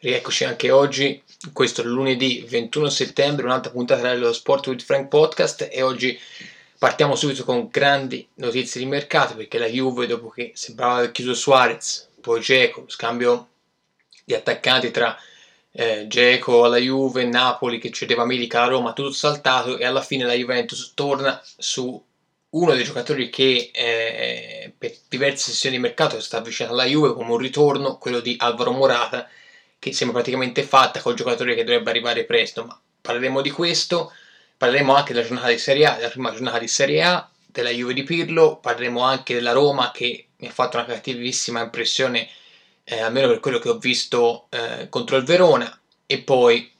Rieccoci anche oggi, questo lunedì 21 settembre, un'altra puntata dello Sport with Frank podcast e oggi partiamo subito con grandi notizie di mercato perché la Juve dopo che sembrava aver chiuso Suarez, poi Geco, scambio di attaccanti tra eh, Geco alla Juve, Napoli che cedeva Milica alla Roma, tutto saltato e alla fine la Juventus torna su uno dei giocatori che eh, per diverse sessioni di mercato sta avvicinando alla Juve come un ritorno, quello di Alvaro Morata che sembra praticamente fatta col giocatore che dovrebbe arrivare presto, ma parleremo di questo, parleremo anche della giornata di Serie A, della prima giornata di Serie A, della Juve di Pirlo, parleremo anche della Roma che mi ha fatto una cattivissima impressione, eh, almeno per quello che ho visto eh, contro il Verona, e poi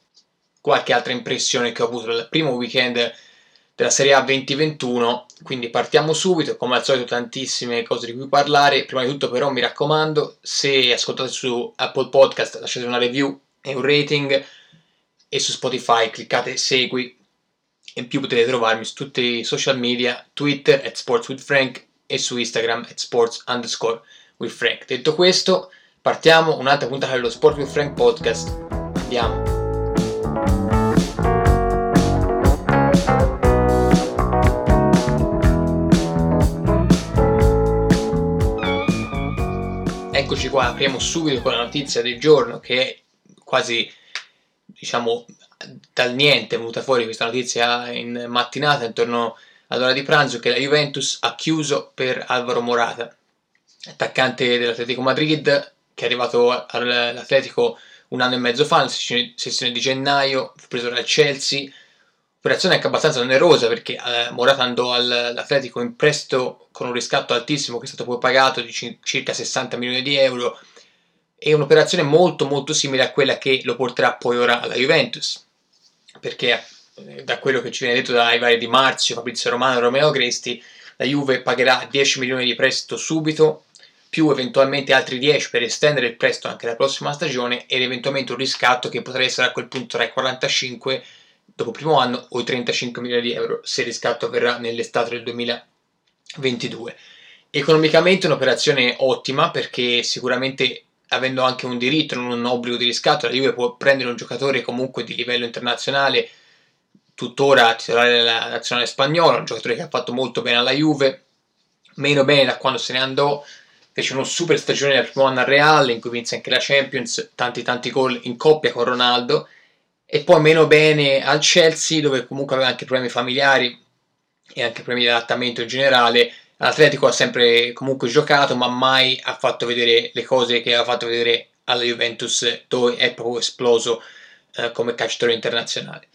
qualche altra impressione che ho avuto dal primo weekend della Serie A 2021. Quindi partiamo subito, come al solito tantissime cose di cui parlare. Prima di tutto però mi raccomando, se ascoltate su Apple Podcast lasciate una review e un rating e su Spotify cliccate segui. In più potete trovarmi su tutti i social media, Twitter at Sports with Frank e su Instagram at Sports underscore with Frank. Detto questo, partiamo un'altra puntata dello Sport with Frank podcast. Andiamo. Eccoci qua, apriamo subito con la notizia del giorno che è quasi, diciamo, dal niente è venuta fuori questa notizia in mattinata intorno all'ora di pranzo che la Juventus ha chiuso per Alvaro Morata, attaccante dell'Atletico Madrid che è arrivato all'Atletico un anno e mezzo fa, nella sessione di gennaio, fu preso dal Chelsea, operazione anche abbastanza onerosa perché eh, Morata andò all'Atletico in prestito con un riscatto altissimo che è stato poi pagato di c- circa 60 milioni di euro. E un'operazione molto molto simile a quella che lo porterà poi ora alla Juventus perché eh, da quello che ci viene detto dai vari Di Marzio, Fabrizio Romano e Romeo Gresti la Juve pagherà 10 milioni di prestito subito più eventualmente altri 10 per estendere il prestito anche la prossima stagione ed eventualmente un riscatto che potrebbe essere a quel punto tra i 45 e dopo il primo anno o i 35 milioni di euro se il riscatto avverrà nell'estate del 2022. Economicamente un'operazione ottima perché sicuramente avendo anche un diritto, non un obbligo di riscatto, la Juve può prendere un giocatore comunque di livello internazionale, tuttora titolare della nazionale spagnola, un giocatore che ha fatto molto bene alla Juve, meno bene da quando se ne andò, fece una super stagione nel primo anno al Real in cui vinse anche la Champions, tanti tanti gol in coppia con Ronaldo e poi meno bene al Chelsea dove comunque aveva anche problemi familiari e anche problemi di adattamento in generale. l'Atletico ha sempre comunque giocato ma mai ha fatto vedere le cose che aveva fatto vedere alla Juventus dove è proprio esploso eh, come calciatore internazionale.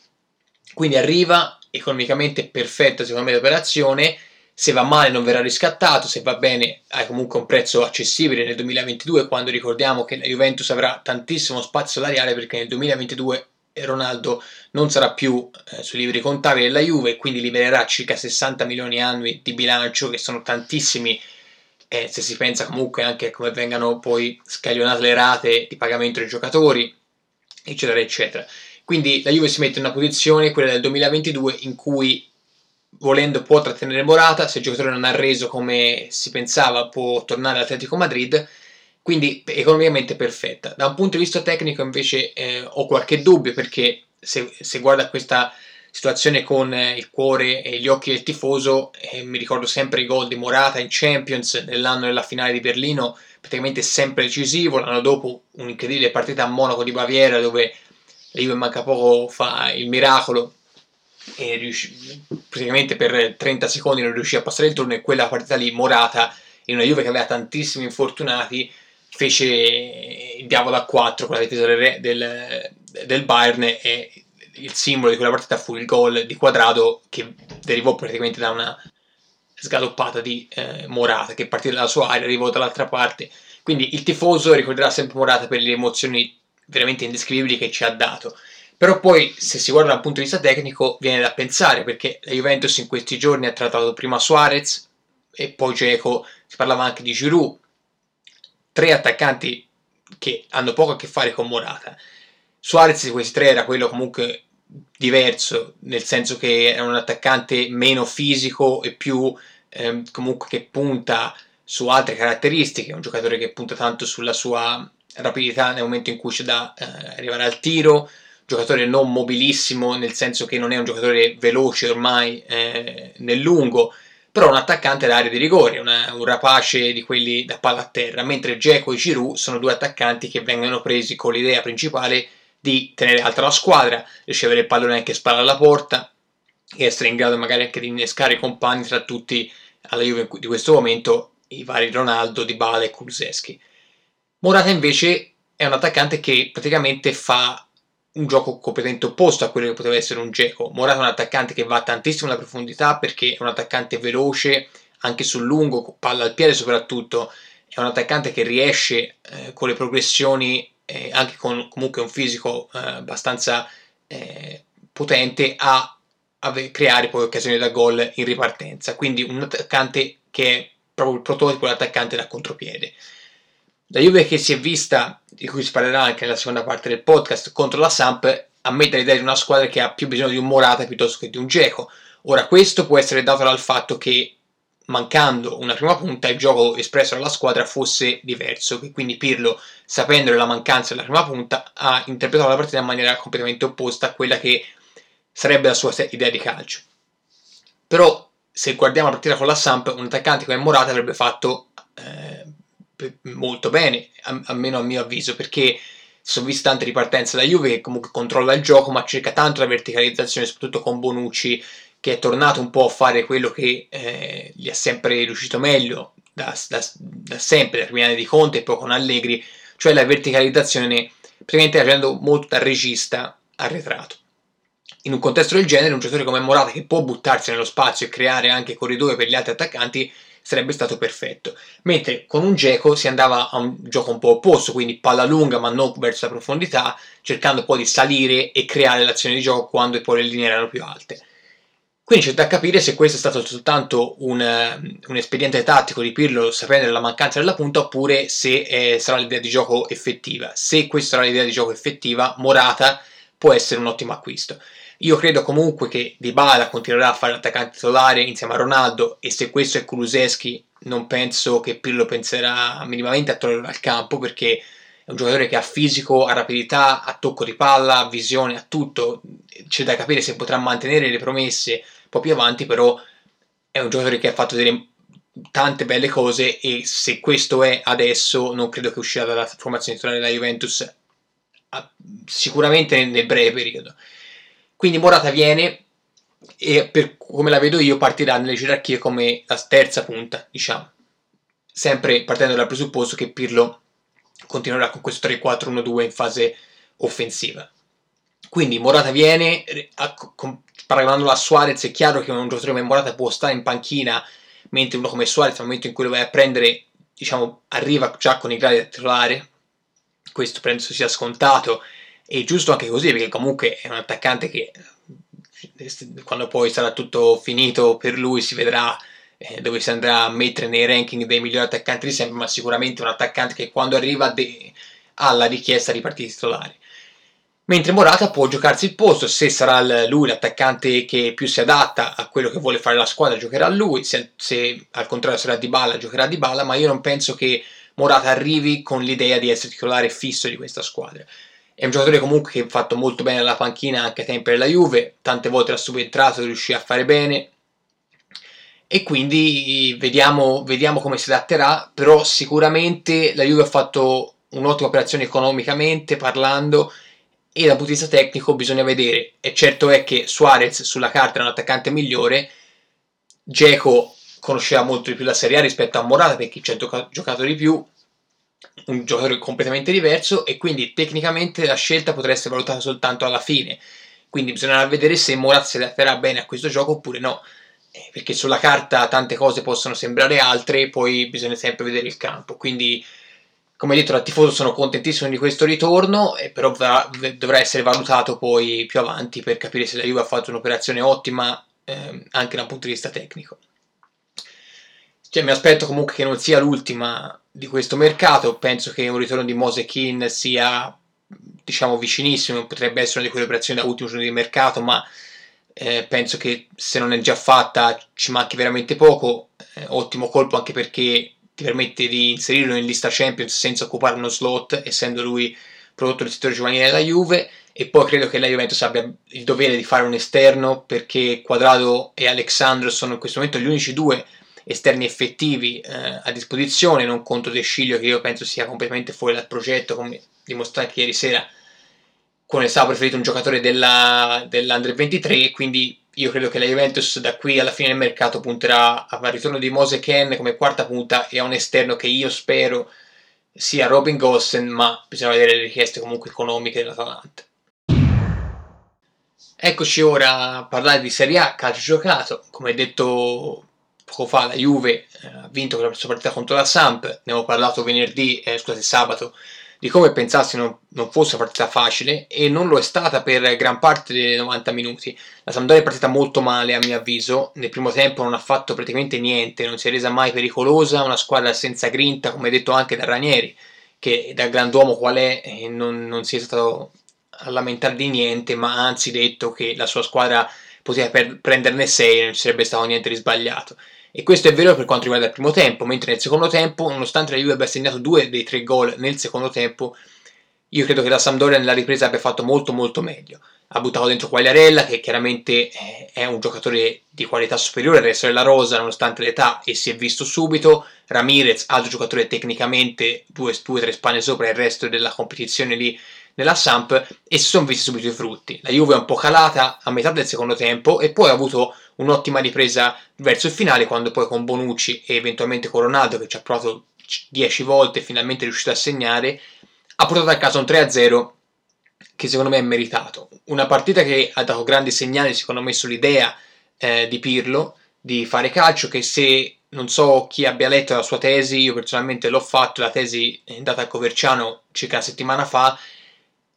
Quindi arriva economicamente perfetta secondo me l'operazione. Se va male non verrà riscattato, se va bene hai comunque un prezzo accessibile nel 2022 quando ricordiamo che la Juventus avrà tantissimo spazio salariale perché nel 2022 Ronaldo non sarà più eh, sui libri contabili della Juve, quindi libererà circa 60 milioni annui di bilancio, che sono tantissimi eh, se si pensa comunque anche a come vengano poi scaglionate le rate di pagamento dei giocatori, eccetera, eccetera. Quindi la Juve si mette in una posizione, quella del 2022, in cui volendo può trattenere Morata, se il giocatore non ha reso come si pensava può tornare all'Atletico Madrid, quindi economicamente perfetta. Da un punto di vista tecnico invece eh, ho qualche dubbio perché se, se guarda questa situazione con eh, il cuore e gli occhi del tifoso, eh, mi ricordo sempre i gol di Morata in Champions nell'anno della finale di Berlino, praticamente sempre decisivo, l'anno dopo un'incredibile partita a Monaco di Baviera dove la Juve manca poco fa il miracolo e riuscì, praticamente per 30 secondi non riuscì a passare il turno e quella partita lì Morata in una Juve che aveva tantissimi infortunati fece il diavolo a 4 con la difesa del, del, del Bayern e il simbolo di quella partita fu il gol di quadrato che derivò praticamente da una sgaloppata di eh, Morata che partì dalla sua area arrivò dall'altra parte. Quindi il tifoso ricorderà sempre Morata per le emozioni veramente indescrivibili che ci ha dato. Però poi se si guarda dal punto di vista tecnico viene da pensare perché la Juventus in questi giorni ha trattato prima Suarez e poi Geco si parlava anche di Giroud tre attaccanti che hanno poco a che fare con Morata. Suarez di questi tre era quello comunque diverso, nel senso che era un attaccante meno fisico e più eh, comunque che punta su altre caratteristiche, un giocatore che punta tanto sulla sua rapidità nel momento in cui c'è da eh, arrivare al tiro, giocatore non mobilissimo nel senso che non è un giocatore veloce ormai eh, nel lungo, però un attaccante d'area di rigore, una, un rapace di quelli da palla a terra, mentre Geco e Giroud sono due attaccanti che vengono presi con l'idea principale di tenere alta la squadra, ricevere il pallone anche sparare alla porta e essere in grado magari anche di innescare i compagni tra tutti alla Juve di questo momento i vari Ronaldo, Dybala e Kuluseschi. Morata invece è un attaccante che praticamente fa un gioco completamente opposto a quello che poteva essere un Geco. Morata è un attaccante che va tantissimo alla profondità perché è un attaccante veloce, anche sul lungo, palla al piede soprattutto, è un attaccante che riesce eh, con le progressioni, eh, anche con comunque un fisico eh, abbastanza eh, potente, a, a, creare poi occasioni da gol in ripartenza. Quindi un attaccante che è proprio il prototipo dell'attaccante da contropiede. La Juve che si è vista, di cui si parlerà anche nella seconda parte del podcast, contro la Samp, ammette l'idea di una squadra che ha più bisogno di un Morata piuttosto che di un Geco. Ora, questo può essere dato dal fatto che, mancando una prima punta, il gioco espresso dalla squadra fosse diverso, che quindi Pirlo, sapendo della mancanza della prima punta, ha interpretato la partita in maniera completamente opposta a quella che sarebbe la sua idea di calcio. Però, se guardiamo la partita con la Samp, un attaccante come Morata avrebbe fatto... Eh, molto bene, almeno a mio avviso, perché sono viste tante ripartenze da Juve che comunque controlla il gioco, ma cerca tanto la verticalizzazione, soprattutto con Bonucci, che è tornato un po' a fare quello che eh, gli è sempre riuscito meglio da, da, da sempre, da primi anni di Conte e poi con Allegri, cioè la verticalizzazione, praticamente facendo molto da regista arretrato. In un contesto del genere, un giocatore come Morata che può buttarsi nello spazio e creare anche corridoi per gli altri attaccanti sarebbe stato perfetto. Mentre con un Geco si andava a un gioco un po' opposto, quindi palla lunga ma non verso la profondità, cercando poi di salire e creare l'azione di gioco quando poi le linee erano più alte. Quindi c'è da capire se questo è stato soltanto un, eh, un espediente tattico di Pirlo sapendo della mancanza della punta oppure se eh, sarà l'idea di gioco effettiva. Se questa sarà l'idea di gioco effettiva, Morata può essere un ottimo acquisto. Io credo comunque che Dybala continuerà a fare l'attaccante titolare insieme a Ronaldo e se questo è Kuluseschi non penso che Pirlo penserà minimamente a toglierlo dal campo perché è un giocatore che ha fisico, ha rapidità, ha tocco di palla, ha visione, ha tutto. C'è da capire se potrà mantenere le promesse un po' più avanti, però è un giocatore che ha fatto delle tante belle cose e se questo è adesso non credo che uscirà dalla formazione titolare della Juventus sicuramente nel breve periodo. Quindi Morata viene e per come la vedo io partirà nelle gerarchie come la terza punta, diciamo. Sempre partendo dal presupposto che Pirlo continuerà con questo 3-4-1-2 in fase offensiva. Quindi Morata viene, paragonandolo a Suarez, è chiaro che un giocatore come Morata può stare in panchina, mentre uno come Suarez nel momento in cui lo vai a prendere, diciamo, arriva già con i gradi da titolare. Questo penso sia scontato e giusto anche così, perché comunque è un attaccante che quando poi sarà tutto finito per lui si vedrà eh, dove si andrà a mettere nei ranking dei migliori attaccanti di sempre, ma sicuramente un attaccante che quando arriva de- ha la richiesta di partiti titolari. Mentre Morata può giocarsi il posto, se sarà lui l'attaccante che più si adatta a quello che vuole fare la squadra, giocherà lui, se, se al contrario sarà Di Balla, giocherà Di Balla, ma io non penso che Morata arrivi con l'idea di essere titolare fisso di questa squadra. È un giocatore comunque che ha fatto molto bene alla panchina anche a tempi della Juve, tante volte era subentrato riuscì a fare bene. E quindi vediamo, vediamo come si adatterà, però sicuramente la Juve ha fatto un'ottima operazione economicamente parlando e dal punto di vista tecnico bisogna vedere. E certo è che Suarez sulla carta è un attaccante migliore, Geco conosceva molto di più la Serie A rispetto a Morata perché ci ha giocato di più, un giocatore completamente diverso e quindi tecnicamente la scelta potrà essere valutata soltanto alla fine. Quindi bisognerà vedere se Moraz si adatterà bene a questo gioco oppure no. Eh, perché sulla carta tante cose possono sembrare altre, poi bisogna sempre vedere il campo. Quindi, come detto, da tifoso sono contentissimo di questo ritorno, eh, però dovrà essere valutato poi più avanti per capire se la Juve ha fatto un'operazione ottima eh, anche dal punto di vista tecnico. Cioè, mi aspetto comunque che non sia l'ultima di questo mercato. Penso che un ritorno di Mose Kin sia, diciamo, vicinissimo. Potrebbe essere una di quelle operazioni da ultimo giorno di mercato, ma eh, penso che se non è già fatta ci manchi veramente poco. Eh, ottimo colpo anche perché ti permette di inserirlo in lista Champions senza occupare uno slot, essendo lui prodotto del settore giovanile della Juve e poi credo che la Juventus abbia il dovere di fare un esterno perché Quadrado e Alexandro sono in questo momento gli unici due esterni effettivi eh, a disposizione, non conto De Sciglio che io penso sia completamente fuori dal progetto, come dimostrato anche ieri sera con Sao preferito un giocatore della, dell'Under 23, quindi io credo che la Juventus da qui alla fine del mercato punterà al ritorno di Mose Ken come quarta punta e a un esterno che io spero sia Robin Gossen, ma bisogna vedere le richieste comunque economiche dell'Atalanta. Eccoci ora a parlare di Serie A, calcio giocato. Come detto poco fa, la Juve eh, ha vinto la sua partita contro la Samp. Ne avevo parlato venerdì, eh, scusate, sabato, di come pensassi non, non, fosse una partita facile e non lo è stata per gran parte dei 90 minuti. La Sampdoria è partita molto male a mio avviso, nel primo tempo non ha fatto praticamente niente, non si è resa mai pericolosa, una squadra senza grinta, come detto anche da Ranieri, che da grand'uomo qual è eh, non, non si è stato a lamentare di niente, ma anzi detto che la sua squadra poteva per, prenderne 6 e non ci sarebbe stato niente di sbagliato. E questo è vero per quanto riguarda il primo tempo, mentre nel secondo tempo, nonostante la Juve abbia segnato due dei tre gol nel secondo tempo, io credo che la Sampdoria nella ripresa abbia fatto molto molto meglio. Ha buttato dentro Quagliarella, che chiaramente è un giocatore di qualità superiore al resto della rosa, nonostante l'età, e si è visto subito. Ramirez, altro giocatore tecnicamente due o tre spanne sopra il resto della competizione lì nella Samp, e si sono visti subito i frutti. La Juve è un po' calata a metà del secondo tempo e poi ha avuto un'ottima ripresa verso il finale quando poi con Bonucci e eventualmente con Ronaldo che ci ha provato 10 volte e finalmente è riuscito a segnare ha portato a casa un 3-0 che secondo me è meritato una partita che ha dato grandi segnali secondo me sull'idea eh, di Pirlo di fare calcio che se non so chi abbia letto la sua tesi io personalmente l'ho fatto la tesi è andata a Coverciano circa una settimana fa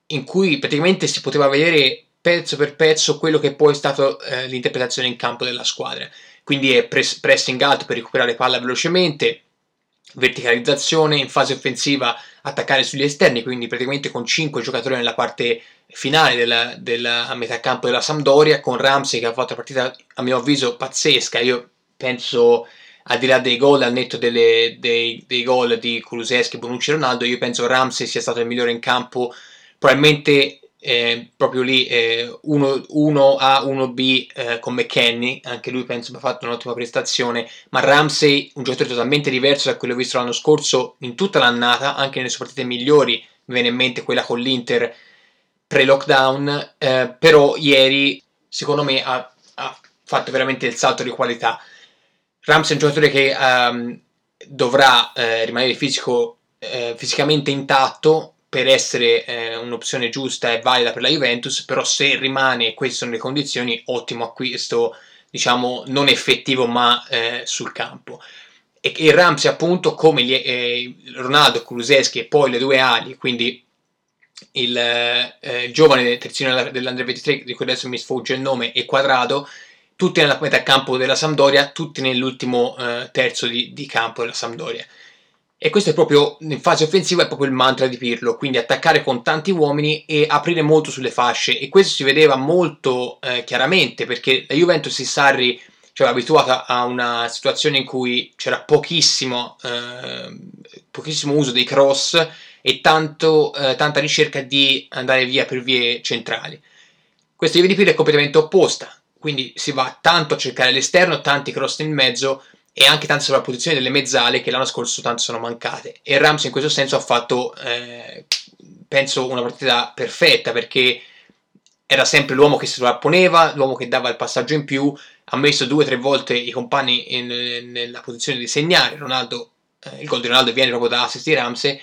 in cui praticamente si poteva vedere pezzo per pezzo quello che poi è stato eh, l'interpretazione in campo della squadra. Quindi è press- pressing alto per recuperare palla velocemente, verticalizzazione in fase offensiva, attaccare sugli esterni, quindi praticamente con 5 giocatori nella parte finale della, della metà campo della Sampdoria, con Ramsey che ha fatto una partita a mio avviso pazzesca. Io penso al di là dei gol, al netto delle, dei, dei gol di Kuluseschi, Bonucci e Ronaldo, io penso Ramsey sia stato il migliore in campo, probabilmente eh, proprio lì eh, 1A, 1B eh, con McKenny, anche lui penso abbia fatto un'ottima prestazione, ma Ramsey un giocatore totalmente diverso da quello visto l'anno scorso in tutta l'annata, anche nelle sue partite migliori, mi viene in mente quella con l'Inter pre-lockdown, eh, però ieri secondo me ha, ha, fatto veramente il salto di qualità. Ramsey è un giocatore che um, dovrà eh, rimanere fisico, eh, fisicamente intatto, per essere eh, un'opzione giusta e valida per la Juventus, però se rimane, queste sono le condizioni, ottimo acquisto, diciamo, non effettivo ma eh, sul campo. E, e Ramsey appunto come gli, eh, Ronaldo, Kuluseschi e poi le due ali, quindi il, eh, il giovane terzino dell'Andrea 23, di cui adesso mi sfugge il nome, e Quadrado, tutti nella metà campo della Sampdoria, tutti nell'ultimo eh, terzo di, di campo della Sampdoria. E questo è proprio, in fase offensiva, è proprio il mantra di Pirlo, quindi attaccare con tanti uomini e aprire molto sulle fasce. E questo si vedeva molto eh, chiaramente perché la Juventus e Sarri cioè abituata a una situazione in cui c'era pochissimo, eh, pochissimo uso dei cross e tanto, eh, tanta ricerca di andare via per vie centrali. Questa Juve di Pirlo è completamente opposta, quindi si va tanto a cercare l'esterno, tanti cross nel mezzo e anche tante sovrapposizioni delle mezzale che l'anno scorso tanto sono mancate. E Ramsey in questo senso ha fatto, eh, penso, una partita perfetta perché era sempre l'uomo che si sovrapponeva, l'uomo che dava il passaggio in più, ha messo due o tre volte i compagni in, nella posizione di segnare, Ronaldo, eh, il gol di Ronaldo viene proprio da assist di Ramsey,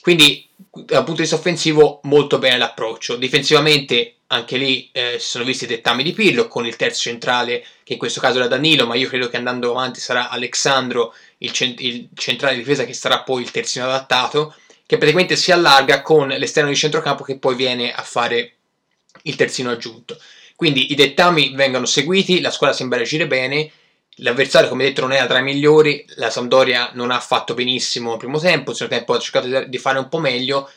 quindi dal punto di vista offensivo molto bene l'approccio, difensivamente anche lì eh, si sono visti i dettami di Pirlo con il terzo centrale che in questo caso era Danilo ma io credo che andando avanti sarà Alexandro il, cent- il centrale di difesa che sarà poi il terzino adattato che praticamente si allarga con l'esterno di centrocampo che poi viene a fare il terzino aggiunto. Quindi i dettami vengono seguiti la squadra sembra agire bene l'avversario come detto non era tra i migliori la Sampdoria non ha fatto benissimo il primo tempo il secondo tempo ha cercato di fare un po' meglio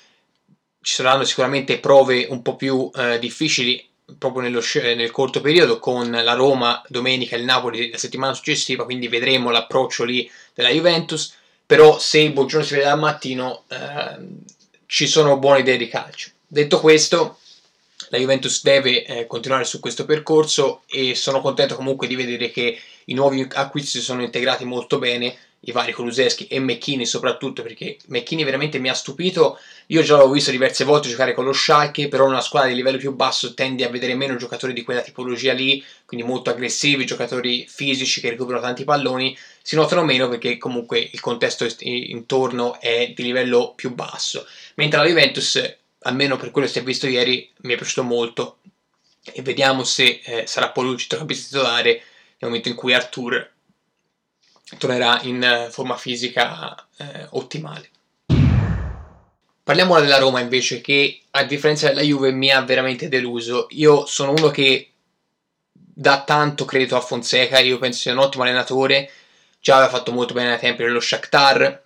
ci saranno sicuramente prove un po' più eh, difficili proprio nello, nel corto periodo con la Roma domenica e il Napoli la settimana successiva, quindi vedremo l'approccio lì della Juventus. però se il buongiorno si vede dal mattino eh, ci sono buone idee di calcio. Detto questo, la Juventus deve eh, continuare su questo percorso e sono contento comunque di vedere che i nuovi acquisti si sono integrati molto bene, i vari Kuluseschi e Mecchini soprattutto perché Mecchini veramente mi ha stupito, io già l'ho visto diverse volte giocare con lo Schalke, però una squadra di livello più basso tende a vedere meno giocatori di quella tipologia lì, quindi molto aggressivi, giocatori fisici che recuperano tanti palloni, si notano meno perché comunque il contesto intorno è di livello più basso, mentre la Juventus almeno per quello che si è visto ieri, mi è piaciuto molto. E vediamo se eh, sarà poi lui il centrocampista titolare nel momento in cui Artur tornerà in eh, forma fisica eh, ottimale. Parliamo ora della Roma invece che a differenza della Juve mi ha veramente deluso. Io sono uno che dà tanto credito a Fonseca, io penso sia un ottimo allenatore, già aveva fatto molto bene ai tempi dello Shakhtar,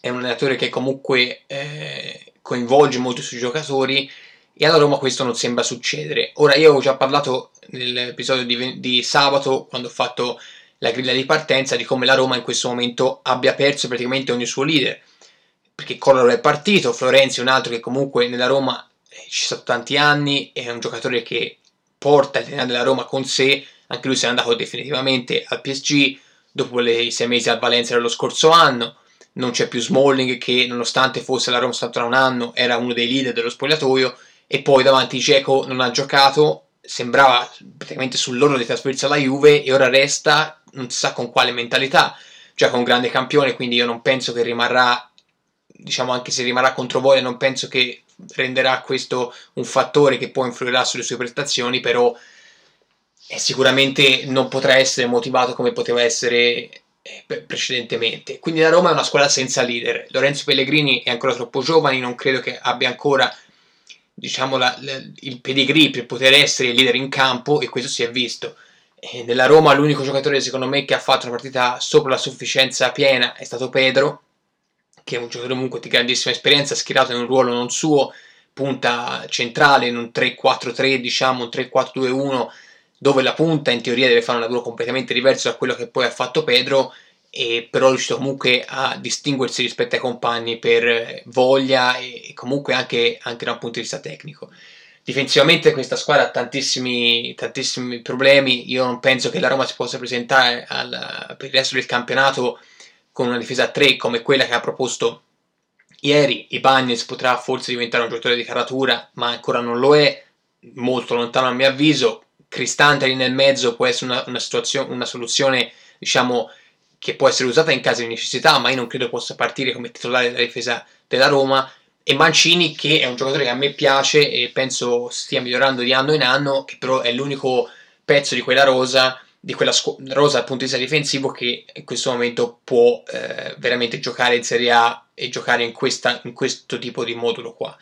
è un allenatore che comunque eh, coinvolge molto i suoi giocatori e alla Roma questo non sembra succedere. Ora io ho già parlato nell'episodio di, di sabato quando ho fatto la griglia di partenza di come la Roma in questo momento abbia perso praticamente ogni suo leader. Perché Collaro è partito, Florenzi è un altro che comunque nella Roma eh, ci sono tanti anni, è un giocatore che porta il DNA della Roma con sé, anche lui si è andato definitivamente al PSG dopo i sei mesi al Valencia dello scorso anno, non c'è più Smalling che nonostante fosse la Roma stata un anno era uno dei leader dello spogliatoio e poi davanti Geco non ha giocato sembrava praticamente sull'orlo di trasferirsi alla Juve e ora resta non si sa con quale mentalità gioca un grande campione quindi io non penso che rimarrà diciamo anche se rimarrà contro voi non penso che renderà questo un fattore che poi influirà sulle sue prestazioni però eh, sicuramente non potrà essere motivato come poteva essere eh, precedentemente. Quindi la Roma è una squadra senza leader. Lorenzo Pellegrini è ancora troppo giovane, non credo che abbia ancora diciamo, la, la, il pedigree per poter essere leader in campo e questo si è visto. E nella Roma l'unico giocatore secondo me che ha fatto una partita sopra la sufficienza piena è stato Pedro, che è un giocatore comunque di grandissima esperienza, schierato in un ruolo non suo, punta centrale in un 3-4-3, diciamo un 3-4-2-1 dove la punta in teoria deve fare un lavoro completamente diverso da quello che poi ha fatto Pedro, e però è riuscito comunque a distinguersi rispetto ai compagni per voglia e comunque anche, anche da un punto di vista tecnico. Difensivamente questa squadra ha tantissimi, tantissimi problemi, io non penso che la Roma si possa presentare al, per il resto del campionato con una difesa a 3 come quella che ha proposto ieri. Ibanez potrà forse diventare un giocatore di caratura, ma ancora non lo è, molto lontano a mio avviso. Cristante lì nel mezzo può essere una, una, una soluzione, diciamo, che può essere usata in caso di necessità, ma io non credo possa partire come titolare della difesa della Roma. E Mancini, che è un giocatore che a me piace e penso stia migliorando di anno in anno, che però è l'unico pezzo di quella rosa, di quella scu- rosa dal punto di vista difensivo, che in questo momento può eh, veramente giocare in Serie A e giocare in, questa, in questo tipo di modulo qua.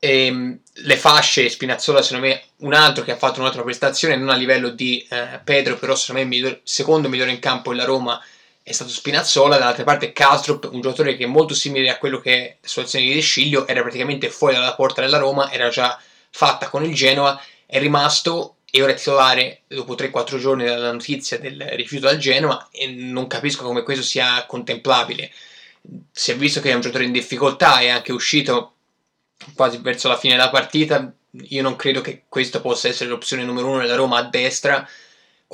E, ehm, le fasce, Spinazzola secondo me un altro che ha fatto un'altra prestazione, non a livello di eh, Pedro, però secondo me miglior, secondo migliore in campo della Roma è stato Spinazzola, dall'altra parte Kastrup, un giocatore che è molto simile a quello che è la situazione di De era praticamente fuori dalla porta della Roma, era già fatta con il Genoa, è rimasto e ora è titolare dopo 3-4 giorni dalla notizia del rifiuto al Genoa e non capisco come questo sia contemplabile. Si è visto che è un giocatore in difficoltà, è anche uscito quasi verso la fine della partita. Io non credo che questa possa essere l'opzione numero uno della Roma a destra.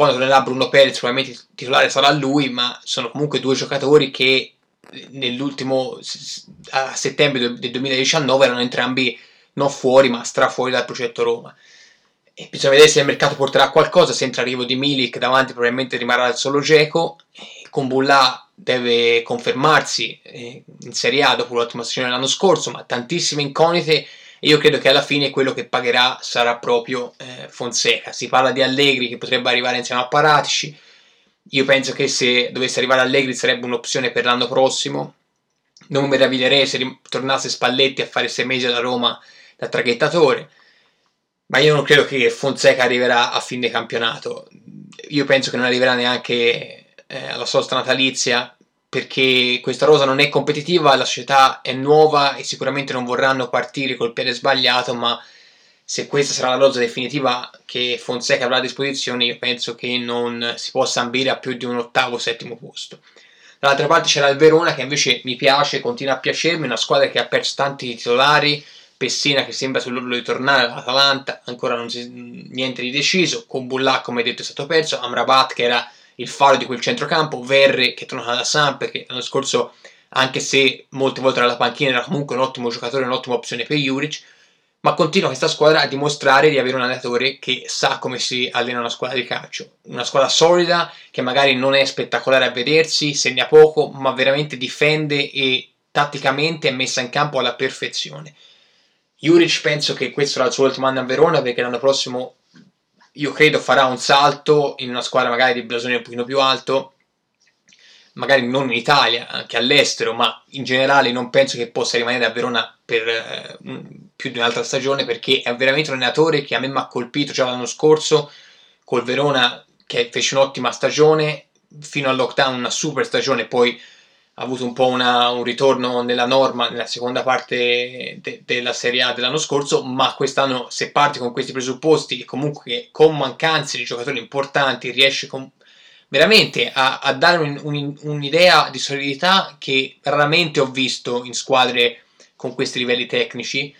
Quando tornerà Bruno Perez, probabilmente il titolare sarà lui, ma sono comunque due giocatori che nell'ultimo a settembre del 2019 erano entrambi non fuori, ma stra fuori dal progetto Roma. E bisogna vedere se il mercato porterà qualcosa. Se entra arrivo di Milik davanti, probabilmente rimarrà il solo Geco. Con Bullà deve confermarsi eh, in Serie A dopo l'ottima stagione dell'anno scorso, ma tantissime incognite e io credo che alla fine quello che pagherà sarà proprio eh, Fonseca. Si parla di Allegri che potrebbe arrivare insieme a Paratici. Io penso che se dovesse arrivare Allegri sarebbe un'opzione per l'anno prossimo. Non mi meraviglierei se tornasse Spalletti a fare sei mesi alla Roma da traghettatore. Ma io non credo che Fonseca arriverà a fine campionato. Io penso che non arriverà neanche eh, alla sosta natalizia perché questa rosa non è competitiva, la società è nuova e sicuramente non vorranno partire col piede sbagliato, ma se questa sarà la rosa definitiva che Fonseca avrà a disposizione, io penso che non si possa ambire a più di un ottavo o settimo posto. Dall'altra parte c'era il Verona che invece mi piace, continua a piacermi, una squadra che ha perso tanti titolari, Pessina che sembra sull'orlo di tornare, l'Atalanta ancora non si, niente di deciso, con Bullà come detto è stato perso, Amrabat che era il faro di quel centrocampo, Verre che torna da Samp che l'anno scorso anche se molte volte alla panchina era comunque un ottimo giocatore, un'ottima opzione per Juric, ma continua questa squadra a dimostrare di avere un allenatore che sa come si allena una squadra di calcio. Una squadra solida che magari non è spettacolare a vedersi, segna poco, ma veramente difende e tatticamente è messa in campo alla perfezione. Juric penso che questo sarà il suo ultimo anno a Verona perché l'anno prossimo io credo farà un salto in una squadra magari di blasone un pochino più alto magari non in Italia, anche all'estero, ma in generale non penso che possa rimanere a Verona per eh, più di un'altra stagione perché è veramente un allenatore che a me mi ha colpito già l'anno scorso col Verona che fece un'ottima stagione fino al lockdown, una super stagione, poi ha avuto un po' una, un ritorno nella norma nella seconda parte de, della Serie A dell'anno scorso, ma quest'anno se parti con questi presupposti e comunque con mancanze di giocatori importanti riesce con, veramente a, a dare un, un, un'idea di solidità che raramente ho visto in squadre con questi livelli tecnici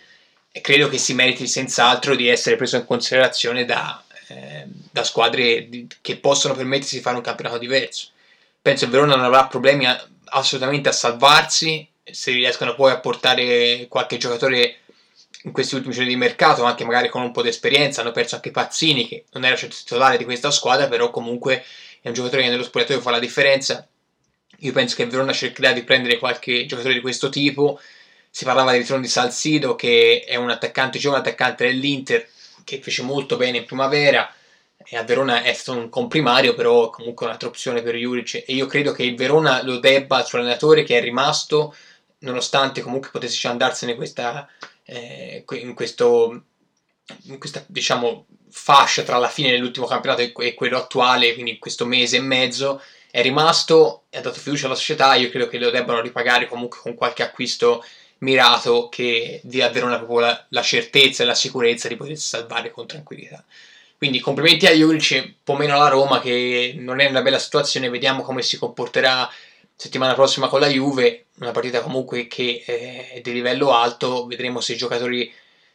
e credo che si meriti senz'altro di essere preso in considerazione da, eh, da squadre che possono permettersi di fare un campionato diverso. Penso che Verona non avrà problemi a, assolutamente a salvarsi se riescono poi a portare qualche giocatore in questi ultimi giorni di mercato, anche magari con un po' di esperienza, hanno perso anche Pazzini che non era certo titolare di questa squadra, però comunque è un giocatore che nello spogliatoio fa la differenza. Io penso che Verona cercherà di prendere qualche giocatore di questo tipo. Si parlava del ritorno di Salcido, che è un attaccante giovane, attaccante dell'Inter, che fece molto bene in primavera. E a Verona è stato un comprimario, però comunque un'altra opzione per Juric. E io credo che il Verona lo debba al suo allenatore che è rimasto, nonostante comunque potesse andarsene questa, eh, in questo in questa diciamo fascia tra la fine dell'ultimo campionato e quello attuale, quindi questo mese e mezzo, è rimasto ha dato fiducia alla società. Io credo che lo debbano ripagare comunque con qualche acquisto mirato che dia a Verona proprio la, la certezza e la sicurezza di potersi salvare con tranquillità. Quindi complimenti a Juric, un po' meno alla Roma che non è una bella situazione, vediamo come si comporterà settimana prossima con la Juve, una partita comunque che è di livello alto, vedremo se i giocatori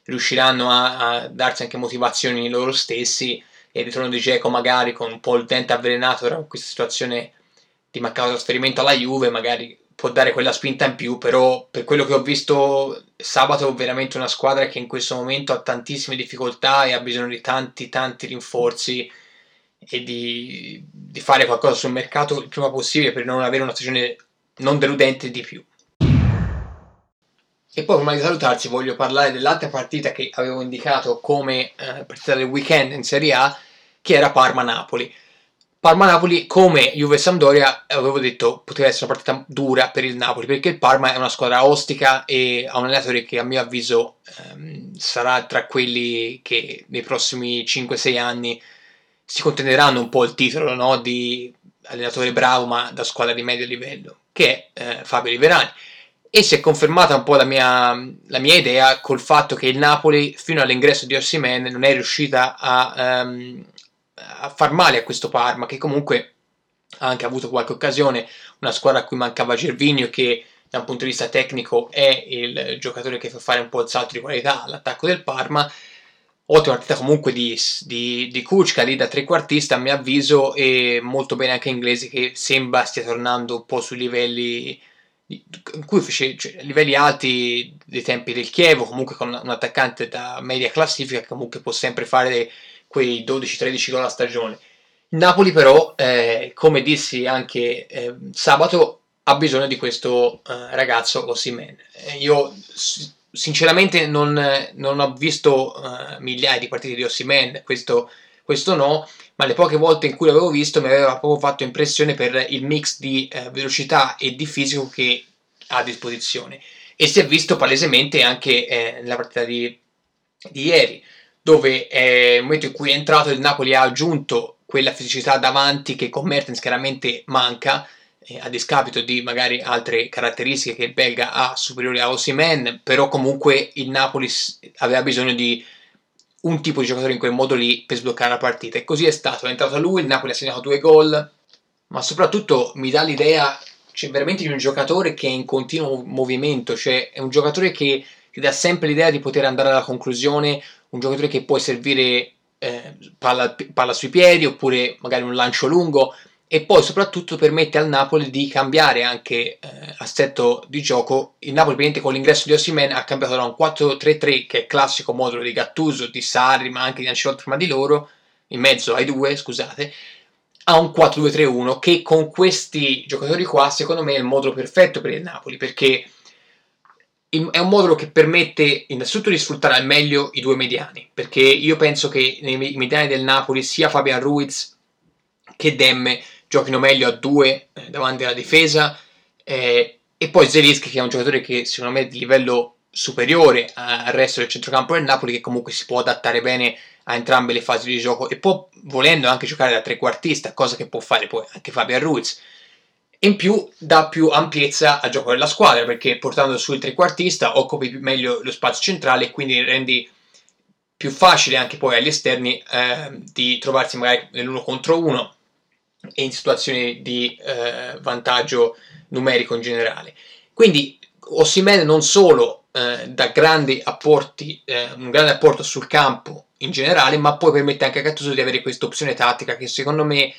riusciranno a, a darsi anche motivazioni loro stessi e il ritorno di Geco magari con un po' il dente avvelenato da questa situazione di mancato trasferimento alla Juve magari può dare quella spinta in più però per quello che ho visto sabato veramente una squadra che in questo momento ha tantissime difficoltà e ha bisogno di tanti tanti rinforzi e di, di fare qualcosa sul mercato il prima possibile per non avere una stagione non deludente di più e poi prima di salutarci voglio parlare dell'altra partita che avevo indicato come eh, partita del weekend in Serie A, che era Parma-Napoli. Parma-Napoli, come Juve-Sampdoria, avevo detto poteva essere una partita dura per il Napoli, perché il Parma è una squadra ostica e ha un allenatore che a mio avviso ehm, sarà tra quelli che nei prossimi 5-6 anni si contenderanno un po' il titolo no? di allenatore bravo ma da squadra di medio livello, che è eh, Fabio Liverani e si è confermata un po' la mia, la mia, idea col fatto che il Napoli fino all'ingresso di Ossimen non è riuscita a, um, a, far male a questo Parma che comunque ha anche avuto qualche occasione una squadra a cui mancava Gervinio che da un punto di vista tecnico è il giocatore che fa fare un po' il salto di qualità all'attacco del Parma. Ottima partita comunque di, di, di Kuczka lì da trequartista a mio avviso e molto bene anche Inglesi che sembra stia tornando un po' sui livelli in cui fece cioè, livelli alti dei tempi del Chievo, comunque con un attaccante da media classifica che comunque può sempre fare quei 12-13 gol a stagione. Napoli però, eh, come dissi anche eh, sabato, ha bisogno di questo eh, ragazzo Ossimen. Eh, io sinceramente non, non ho visto eh, migliaia di partite di Ossimen, questo, questo no, ma le poche volte in cui l'avevo visto mi aveva proprio fatto impressione per il mix di eh, velocità e di fisico che ha a disposizione. E si è visto palesemente anche nella partita di, di ieri, dove eh, nel momento in cui è entrato il Napoli ha aggiunto quella fisicità davanti che con Mertens chiaramente manca, eh, a discapito di magari altre caratteristiche che il belga ha superiori a Osimen, però comunque il Napoli aveva bisogno di un tipo di giocatore in quel modo lì per sbloccare la partita. E così è stato, è entrato lui, il Napoli ha segnato due gol, ma soprattutto mi dà l'idea c'è veramente un giocatore che è in continuo movimento, cioè è un giocatore che ti dà sempre l'idea di poter andare alla conclusione, un giocatore che può servire eh, palla, palla sui piedi oppure magari un lancio lungo e poi soprattutto permette al Napoli di cambiare anche eh, assetto di gioco. Il Napoli praticamente con l'ingresso di Osimen ha cambiato da un 4-3-3 che è classico modulo di Gattuso, di Sarri ma anche di Ancelotti prima di loro, in mezzo ai due scusate, a un 4-2-3-1 che con questi giocatori qua secondo me è il modulo perfetto per il Napoli perché è un modulo che permette innanzitutto di sfruttare al meglio i due mediani perché io penso che nei mediani del Napoli sia Fabian Ruiz che Demme giochino meglio a due eh, davanti alla difesa eh, e poi Zelinski che è un giocatore che secondo me è di livello superiore al resto del centrocampo del Napoli che comunque si può adattare bene a entrambe le fasi di gioco e può volendo anche giocare da trequartista cosa che può fare poi anche Fabian Ruiz in più dà più ampiezza al gioco della squadra perché portando su il trequartista occupi meglio lo spazio centrale e quindi rendi più facile anche poi agli esterni eh, di trovarsi magari nell'uno contro uno e in situazioni di eh, vantaggio numerico in generale. Quindi Osimene non solo eh, dà grandi apporti, eh, un grande apporto sul campo in generale, ma poi permette anche a Gattuso di avere questa opzione tattica che secondo me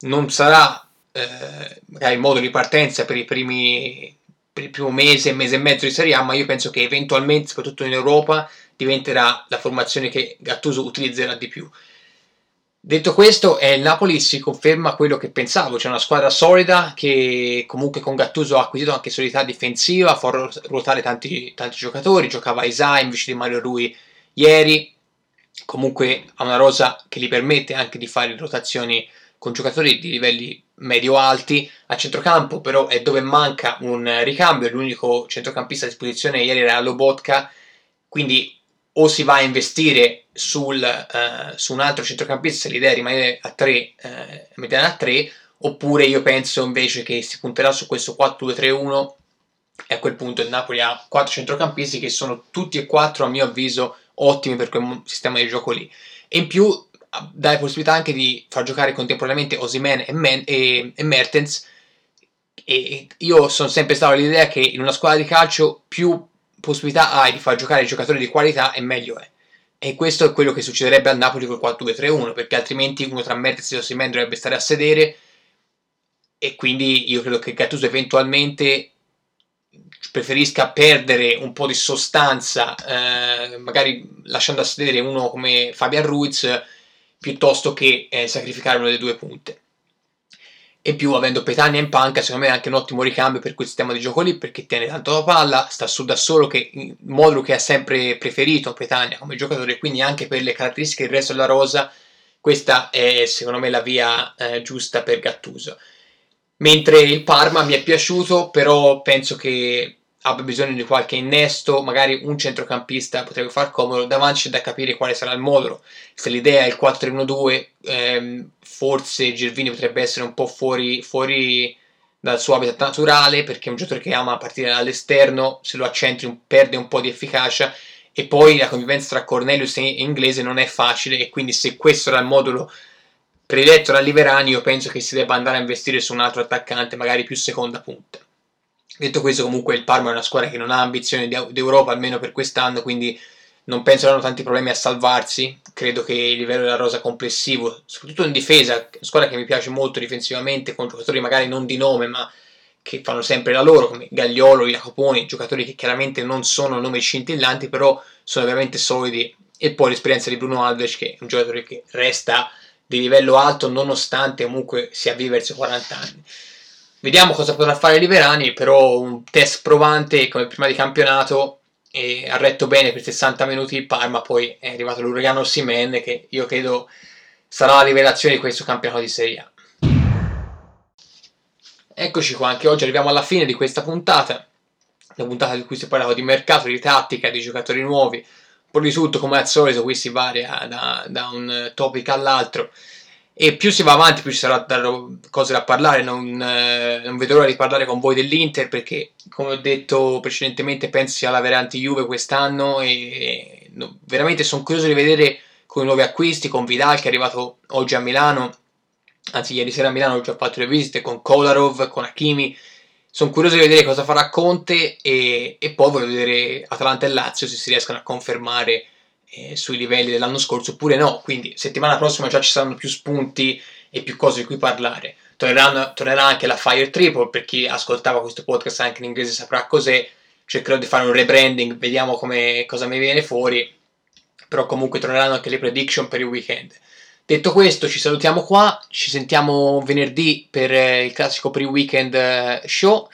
non sarà eh, magari il modo di partenza per i primi per il primo mese, mese e mezzo di Serie A, ma io penso che eventualmente, soprattutto in Europa, diventerà la formazione che Gattuso utilizzerà di più. Detto questo, eh, il Napoli si conferma quello che pensavo, c'è una squadra solida che comunque con Gattuso ha acquisito anche solidità difensiva, fa ruotare tanti, tanti giocatori, giocava Isai invece di Mario Rui ieri, comunque ha una rosa che gli permette anche di fare rotazioni con giocatori di livelli medio-alti. A centrocampo però è dove manca un ricambio, l'unico centrocampista a disposizione ieri era Lobotka, quindi o si va a investire sul, uh, su un altro centrocampista se l'idea è rimanere a 3, eh, mediana a 3, oppure io penso invece che si punterà su questo 4-2-3-1 e a quel punto il Napoli ha 4 centrocampisti che sono tutti e quattro a mio avviso ottimi per quel sistema di gioco lì. E in più la possibilità anche di far giocare contemporaneamente Osimen e, e, e Mertens e io sono sempre stato all'idea che in una squadra di calcio più possibilità hai di far giocare giocatori di qualità e meglio è. E questo è quello che succederebbe al Napoli col 4-2-3-1, perché altrimenti uno tra Mertens e Osimhen dovrebbe stare a sedere e quindi io credo che Gattuso eventualmente preferisca perdere un po' di sostanza, eh, magari lasciando a sedere uno come Fabian Ruiz, piuttosto che eh, sacrificare una delle due punte. E più avendo Petania in panca secondo me è anche un ottimo ricambio per quel sistema di gioco lì perché tiene tanto la palla sta su da solo che il modulo che ha sempre preferito Petania come giocatore quindi anche per le caratteristiche del resto della rosa questa è secondo me la via eh, giusta per Gattuso. Mentre il Parma mi è piaciuto però penso che abbia bisogno di qualche innesto, magari un centrocampista potrebbe far comodo, davanti c'è da capire quale sarà il modulo. Se l'idea è il 4-3-1-2, ehm, forse Gervini potrebbe essere un po' fuori, fuori, dal suo habitat naturale, perché è un giocatore che ama partire dall'esterno, se lo accentri perde un po' di efficacia, e poi la convivenza tra Cornelius e Inglese non è facile, e quindi se questo era il modulo prediletto da Liverani, io penso che si debba andare a investire su un altro attaccante, magari più seconda punta. Detto questo, comunque il Parma è una squadra che non ha ambizioni d'Europa, almeno per quest'anno, quindi non penso avranno tanti problemi a salvarsi. Credo che il livello della rosa complessivo, soprattutto in difesa, una squadra che mi piace molto difensivamente, con giocatori magari non di nome, ma che fanno sempre la loro, come Gagliolo, Jacoponi, giocatori che chiaramente non sono nomi scintillanti, però sono veramente solidi. E poi l'esperienza di Bruno Alves, che è un giocatore che resta di livello alto nonostante comunque sia vive verso 40 anni. Vediamo cosa potrà fare Liverani, però un test provante come prima di campionato e ha retto bene per 60 minuti il Parma, poi è arrivato l'Uragano Simen che io credo sarà la rivelazione di questo campionato di Serie A. Eccoci qua, anche oggi arriviamo alla fine di questa puntata, la puntata in cui si parlava di mercato, di tattica, di giocatori nuovi, un po' di tutto come al solito, qui si varia da, da un topic all'altro e più si va avanti più ci saranno cose da parlare. Non, eh, non, vedo l'ora di parlare con voi dell'Inter perché come ho detto precedentemente penso sia la variante Juve quest'anno e no, veramente sono curioso di vedere con i nuovi acquisti con Vidal che è arrivato oggi a Milano. Anzi ieri sera a Milano ho già fatto le visite con Kolarov, con Hakimi. Sono curioso di vedere cosa farà Conte e, e poi voglio vedere Atalanta e Lazio se si riescono a confermare eh, sui livelli dell'anno scorso oppure no. Quindi settimana prossima già ci saranno più spunti e più cose di cui parlare. Torneranno, tornerà anche la Fire Triple per chi ascoltava questo podcast anche in inglese saprà cos'è. Cercherò di fare un rebranding, vediamo come, cosa mi viene fuori. Però comunque torneranno anche le prediction per il weekend. Detto questo, ci salutiamo qua. Ci sentiamo venerdì per eh, il classico pre-weekend eh, show.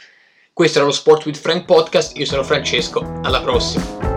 Questo era lo Sport with Frank Podcast. Io sono Francesco. Alla prossima.